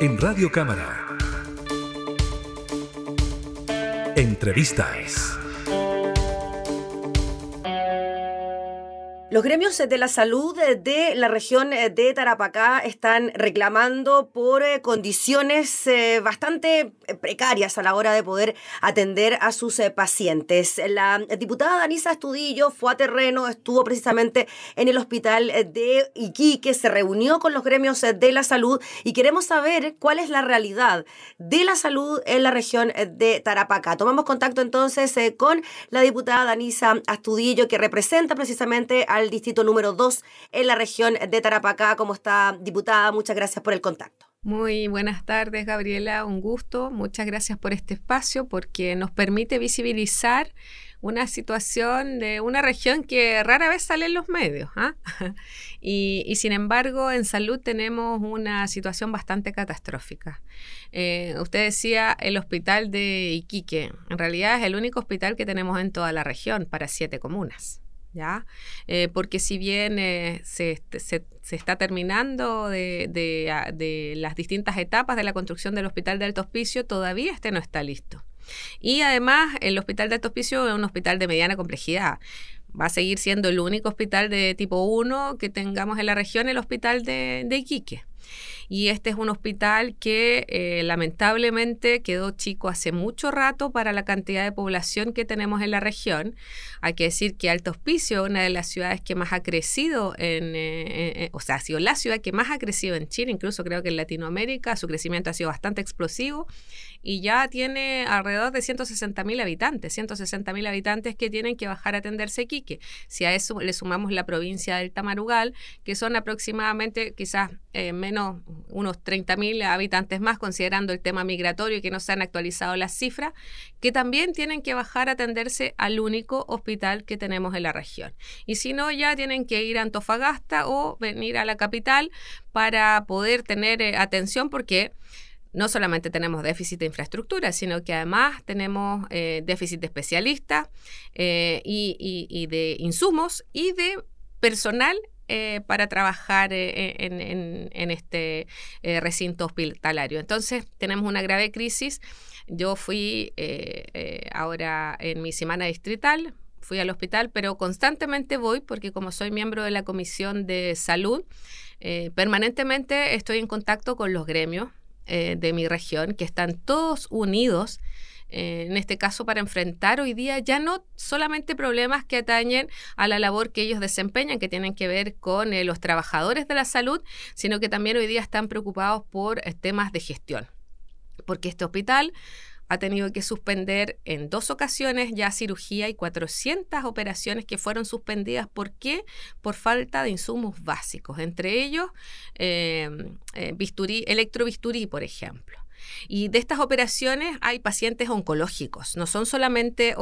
en Radio Cámara. Entrevistas. Los gremios de la salud de la región de Tarapacá están reclamando por eh, condiciones eh, bastante precarias a la hora de poder atender a sus eh, pacientes. La diputada Danisa Estudillo fue a terreno, estuvo precisamente en el hospital de Iquique, se reunió con los gremios de la salud y queremos saber cuál es la realidad de la salud en la región de Tarapacá. Tomamos contacto entonces con la diputada Danisa Astudillo que representa precisamente a distrito número 2 en la región de Tarapacá. ¿Cómo está, diputada? Muchas gracias por el contacto. Muy buenas tardes, Gabriela. Un gusto. Muchas gracias por este espacio porque nos permite visibilizar una situación de una región que rara vez sale en los medios. ¿ah? y, sin embargo, en salud tenemos una situación bastante catastrófica. Eh, usted decía el hospital de Iquique. En realidad es el único hospital que tenemos en toda la región para siete comunas. ¿Ya? Eh, porque si bien eh, se, está terminando ah, de, las distintas etapas de la construcción del Hospital de Alto Hospicio, todavía este no está listo. Y además, el Hospital de Alto Hospicio es un hospital de mediana complejidad. Va a seguir siendo el único hospital de tipo 1 que tengamos en la región, el Hospital de, de Iquique. Y este es un hospital que eh, lamentablemente quedó chico hace mucho rato para la cantidad de población que tenemos en la región. Hay que decir que Alto Hospicio una de las ciudades que más ha crecido en, eh, eh, o sea, ha sido la ciudad que más ha crecido en Chile, incluso creo que en Latinoamérica su crecimiento ha sido bastante explosivo y ya tiene alrededor de 160 mil habitantes, 160 mil habitantes que tienen que bajar a atenderse Quique. Si a eso le sumamos la provincia del Tamarugal, que son aproximadamente quizás menos unos 30.000 habitantes más, considerando el tema migratorio y que no se han actualizado las cifras, que también tienen que bajar a atenderse al único hospital que tenemos en la región. Y si no, ya tienen que ir a Antofagasta o venir a la capital para poder tener eh, atención porque no solamente tenemos déficit de infraestructura, sino que además tenemos eh, déficit de especialistas eh, y, de insumos y de personal eh, para trabajar eh, en, este eh, recinto hospitalario. Entonces, tenemos una grave crisis. Yo fui ahora en mi semana distrital, fui al hospital, pero constantemente voy porque como soy miembro de la Comisión de Salud, permanentemente estoy en contacto con los gremios de mi región, que están todos unidos eh, en este caso para enfrentar hoy día ya no solamente problemas que atañen a la labor que ellos desempeñan, que tienen que ver con eh, los trabajadores de la salud, sino que también hoy día están preocupados por eh, temas de gestión. Porque este hospital ha tenido que suspender en dos ocasiones ya cirugía y 400 operaciones que fueron suspendidas. ¿Por qué? Por falta de insumos básicos, entre ellos bisturí, electrobisturí, por ejemplo. Y de estas operaciones hay pacientes oncológicos, no son solamente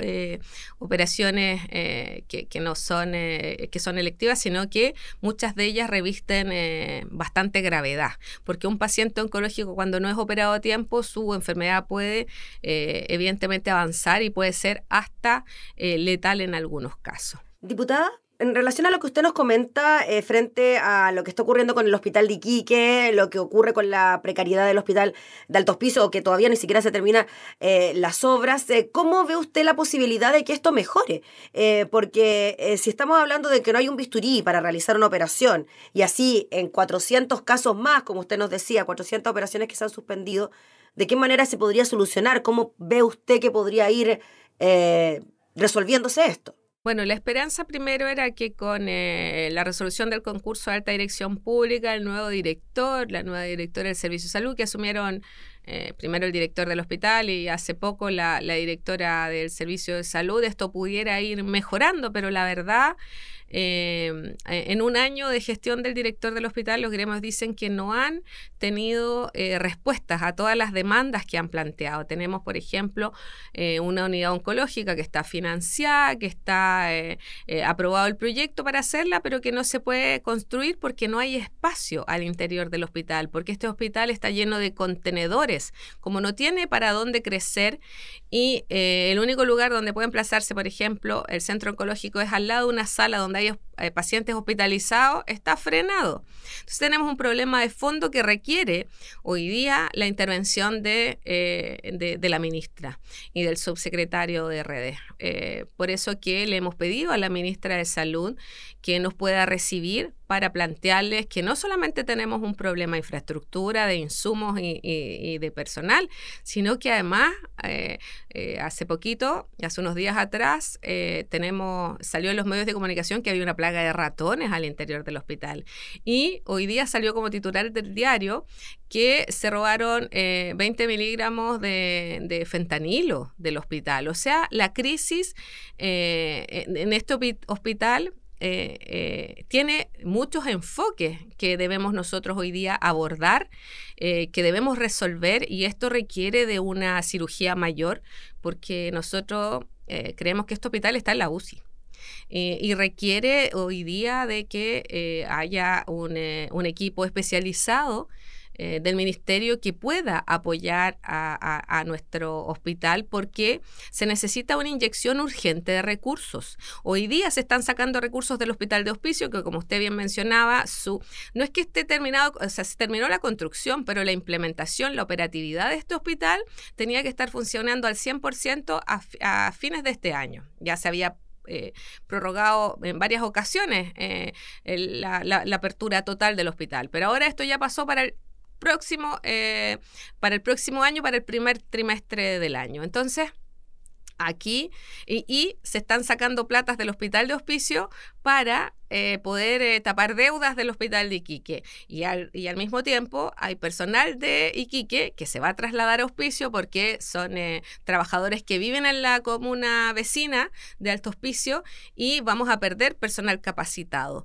eh, operaciones eh, que, no son, eh, que son electivas, sino que muchas de ellas revisten bastante gravedad, porque un paciente oncológico cuando no es operado a tiempo, su enfermedad puede evidentemente avanzar y puede ser hasta letal en algunos casos. Diputada, en relación a lo que usted nos comenta eh, frente a lo que está ocurriendo con el hospital de Iquique, lo que ocurre con la precariedad del hospital de Altos Pisos, que todavía ni siquiera se terminan eh, las obras, eh, ¿cómo ve usted la posibilidad de que esto mejore? porque si estamos hablando de que no hay un bisturí para realizar una operación, y así en 400 casos más, como usted nos decía, 400 operaciones que se han suspendido, ¿de qué manera se podría solucionar? ¿Cómo ve usted que podría ir resolviéndose esto? Bueno, la esperanza primero era que con eh, la resolución del concurso de alta dirección pública, el nuevo director, la nueva directora del Servicio de Salud, que asumieron eh, primero el director del hospital y hace poco la, directora del Servicio de Salud, esto pudiera ir mejorando, pero la verdad eh, en un año de gestión del director del hospital, los gremios dicen que no han tenido eh, respuestas a todas las demandas que han planteado. Tenemos, por ejemplo, una unidad oncológica que está financiada, que está aprobado el proyecto para hacerla, pero que no se puede construir porque no hay espacio al interior del hospital, porque este hospital está lleno de contenedores como no tiene para dónde crecer y eh, el único lugar donde puede emplazarse, por ejemplo, el centro oncológico es al lado de una sala donde hay eh, pacientes hospitalizados, está frenado. Entonces tenemos un problema de fondo que requiere hoy día la intervención de, eh, de, la ministra y del subsecretario de redes. por eso que le hemos pedido a la ministra de Salud que nos pueda recibir para plantearles que no solamente tenemos un problema de infraestructura, de insumos y, de personal, sino que además eh, hace poquito, hace unos días atrás, eh, tenemos, salió en los medios de comunicación que había una plaga de ratones al interior del hospital. Y hoy día salió como titular del diario que se robaron 20 miligramos de, de, fentanilo del hospital. O sea, la crisis en este hospital eh, eh, tiene muchos enfoques que debemos nosotros hoy día abordar, eh, que debemos resolver y esto requiere de una cirugía mayor porque nosotros creemos que este hospital está en la UCI. y requiere hoy día de que haya un, un equipo especializado eh, del ministerio que pueda apoyar a, nuestro hospital porque se necesita una inyección urgente de recursos. Hoy día se están sacando recursos del hospital de hospicio que como usted bien mencionaba, su, no es que esté terminado, o sea, se terminó la construcción, pero la implementación, la operatividad de este hospital tenía que estar funcionando al 100% a, fines de este año. Ya se había eh, prorrogado en varias ocasiones eh, la, la, apertura total del hospital. Pero ahora esto ya pasó para el próximo, eh, para el próximo año, para el primer trimestre del año. Entonces, aquí y, se están sacando platas del hospital de hospicio para eh, poder eh, tapar deudas del hospital de Iquique. Y al, y al, mismo tiempo hay personal de Iquique que se va a trasladar a hospicio porque son eh, trabajadores que viven en la comuna vecina de Alto Hospicio y vamos a perder personal capacitado.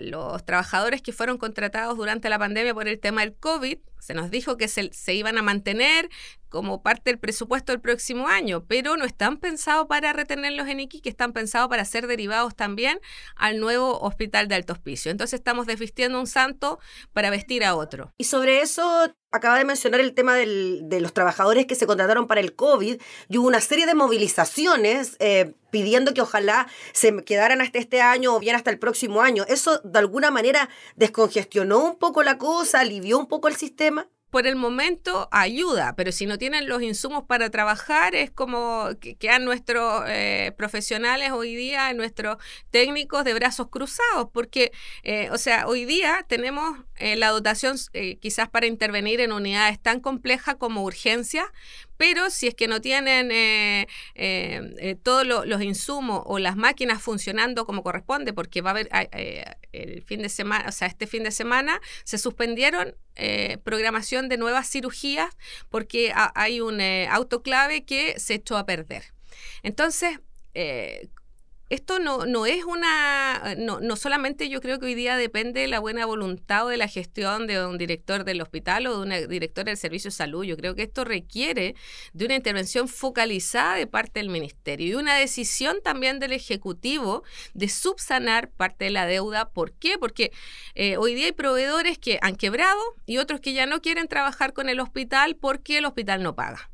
los trabajadores que fueron contratados durante la pandemia por el tema del COVID se nos dijo que se, se, iban a mantener como parte del presupuesto del próximo año, pero no están pensados para retenerlos en Iquique, están pensados para ser derivados también al nuevo hospital de alto hospicio. Entonces estamos desvistiendo un santo para vestir a otro. Y sobre eso acaba de mencionar el tema de los trabajadores que se contrataron para el COVID y hubo una serie de movilizaciones eh, pidiendo que ojalá se quedaran hasta este año o bien hasta el próximo año. ¿Eso de alguna manera descongestionó un poco la cosa, alivió un poco el sistema? Por el momento ayuda, pero si no tienen los insumos para trabajar, es como que quedan nuestros eh, profesionales hoy día, nuestros técnicos de brazos cruzados, porque, eh, o sea, hoy día tenemos eh, la dotación quizás para intervenir en unidades tan complejas como urgencia, pero si es que no tienen eh, eh, eh, todos los insumos o las máquinas funcionando como corresponde, porque va a haber el fin de semana, o sea, este fin de semana se suspendieron programación de nuevas cirugías porque hay un autoclave que se echó a perder. Entonces, esto no, no es una, no, no, solamente yo creo que hoy día depende de la buena voluntad o de la gestión de un director del hospital o de una directora del servicio de salud. Yo creo que esto requiere de una intervención focalizada de parte del ministerio y una decisión también del Ejecutivo de subsanar parte de la deuda. ¿Por qué? Porque eh, hoy día hay proveedores que han quebrado y otros que ya no quieren trabajar con el hospital porque el hospital no paga.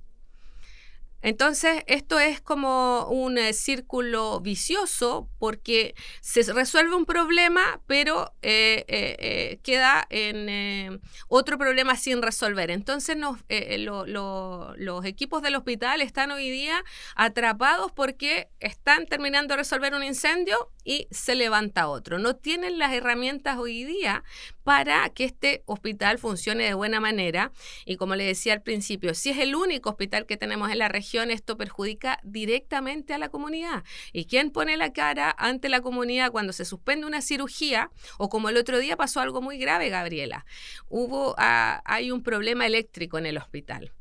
Entonces, esto es como un eh, círculo vicioso porque se resuelve un problema, pero eh, eh, queda en otro problema sin resolver. Entonces, los equipos del hospital están hoy día atrapados porque están terminando de resolver un incendio y se levanta otro. No tienen las herramientas hoy día para que este hospital funcione de buena manera. Y como le decía al principio, si es el único hospital que tenemos en la región, esto perjudica directamente a la comunidad. ¿Y quién pone la cara ante la comunidad cuando se suspende una cirugía? O como el otro día pasó algo muy grave, Gabriela. Hubo, ah, hay un problema eléctrico en el hospital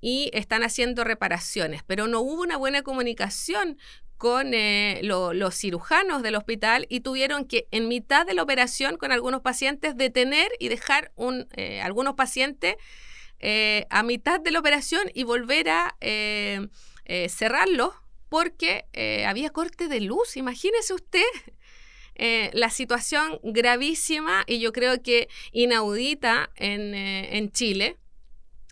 y están haciendo reparaciones, pero no hubo una buena comunicación con eh, los cirujanos del hospital y tuvieron que en mitad de la operación con algunos pacientes detener y dejar un, eh, algunos pacientes eh, a mitad de la operación y volver a cerrarlos porque había corte de luz. Imagínese usted. la situación gravísima y yo creo que inaudita en, en Chile,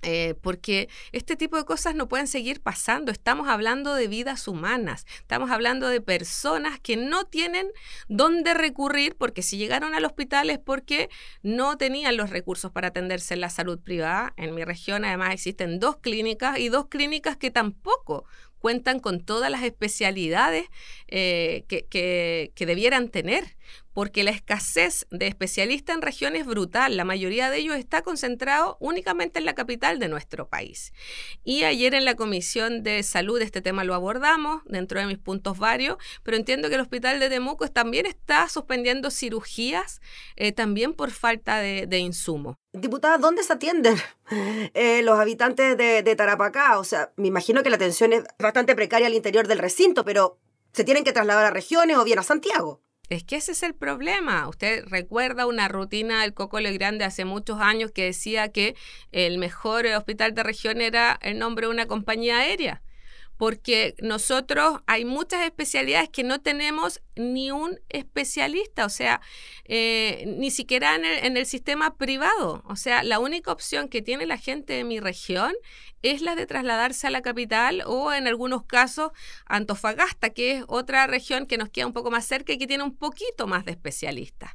Eh, porque este tipo de cosas no pueden seguir pasando. Estamos hablando de vidas humanas, estamos hablando de personas que no tienen dónde recurrir porque si llegaron al hospital es porque no tenían los recursos para atenderse en la salud privada. En mi región además existen dos clínicas y dos clínicas que tampoco cuentan con todas las especialidades eh, que, que, debieran tener, porque la escasez de especialistas en región es brutal. La mayoría de ellos está concentrado únicamente en la capital de nuestro país. Y ayer en la Comisión de Salud este tema lo abordamos, dentro de mis puntos varios, pero entiendo que el Hospital de Temuco también está suspendiendo cirugías, eh, también por falta de, de insumos. Diputada, ¿dónde se atienden eh, los habitantes de, de, Tarapacá? O sea, me imagino que la atención es bastante precaria al interior del recinto, pero ¿se tienen que trasladar a regiones o bien a Santiago? Es que ese es el problema. Usted recuerda una rutina del Coco Grande hace muchos años que decía que el mejor hospital de región era el nombre de una compañía aérea porque nosotros hay muchas especialidades que no tenemos ni un especialista, o sea, eh, ni siquiera en el, en el, sistema privado. O sea, la única opción que tiene la gente de mi región es la de trasladarse a la capital o en algunos casos Antofagasta, que es otra región que nos queda un poco más cerca y que tiene un poquito más de especialistas.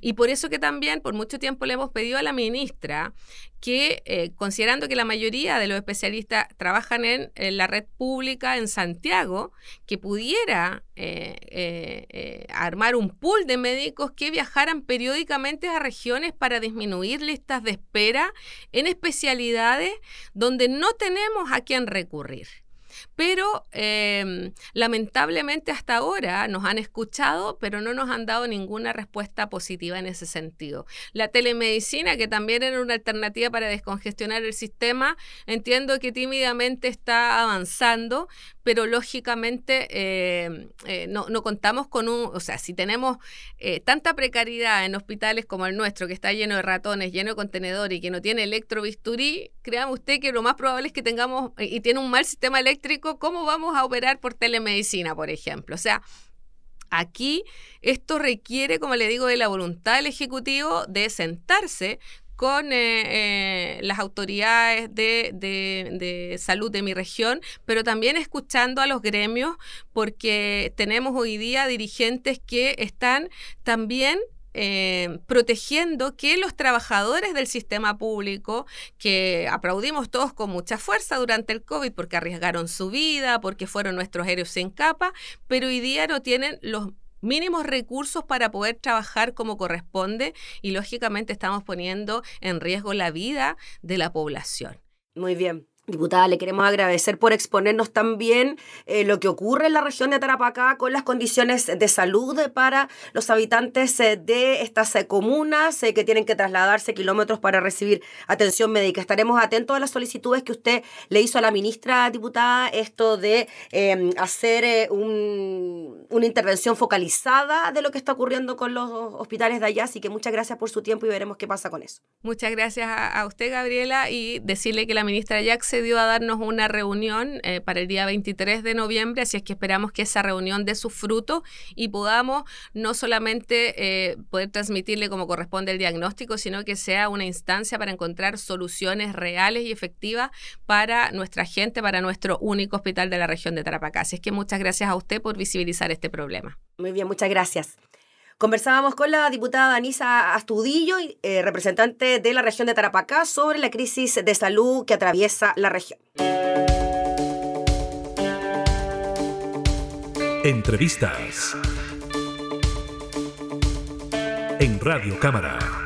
Y por eso que también por mucho tiempo le hemos pedido a la ministra que, eh, considerando que la mayoría de los especialistas trabajan en, la red pública en Santiago, que pudiera eh, eh, armar un pool de médicos que viajaran periódicamente a regiones para disminuir listas de espera en especialidades donde no tenemos a quién recurrir. Pero em, lamentablemente hasta ahora nos han escuchado, pero no nos han dado ninguna respuesta positiva en ese sentido. La telemedicina, que también era una alternativa para descongestionar el sistema, entiendo que tímidamente está avanzando, pero lógicamente em, eh, no, contamos con un, o sea, si tenemos eh, tanta precariedad en hospitales como el nuestro, que está lleno de ratones, lleno de contenedores y que no tiene electrobisturí, créame usted que lo más probable es que tengamos, y tiene un mal sistema eléctrico, ¿cómo vamos a operar por telemedicina, por ejemplo? O sea, aquí esto requiere, como le digo, de la voluntad del Ejecutivo de sentarse con eh, eh, las autoridades de, de, salud de mi región, pero también escuchando a los gremios, porque tenemos hoy día dirigentes que están también eh, protegiendo que los trabajadores del sistema público, que aplaudimos todos con mucha fuerza durante el COVID porque arriesgaron su vida, porque fueron nuestros héroes en capa, pero hoy día no tienen los mínimos recursos para poder trabajar como corresponde y lógicamente estamos poniendo en riesgo la vida de la población. Muy bien. Diputada, le queremos agradecer por exponernos también eh, lo que ocurre en la región de Tarapacá con las condiciones de salud para los habitantes eh, de estas eh, comunas que tienen que trasladarse kilómetros para recibir atención médica. Estaremos atentos a las solicitudes que usted le hizo a la ministra diputada, esto de em, hacer una intervención focalizada de lo que está ocurriendo con los hospitales de allá. Así que muchas gracias por su tiempo y veremos qué pasa con eso. Muchas gracias a, usted, Gabriela, y decirle que la ministra Jackson dio a darnos una reunión eh, para el día 23 de noviembre, así es que esperamos que esa reunión dé su fruto y podamos no solamente eh, poder transmitirle como corresponde el diagnóstico, sino que sea una instancia para encontrar soluciones reales y efectivas para nuestra gente, para nuestro único hospital de la región de Tarapacá. Así es que muchas gracias a usted por visibilizar este problema. Muy bien, muchas gracias. Conversábamos con la diputada Anisa Astudillo, eh, representante de la región de Tarapacá, sobre la crisis de salud que atraviesa la región. Entrevistas en Radio Cámara.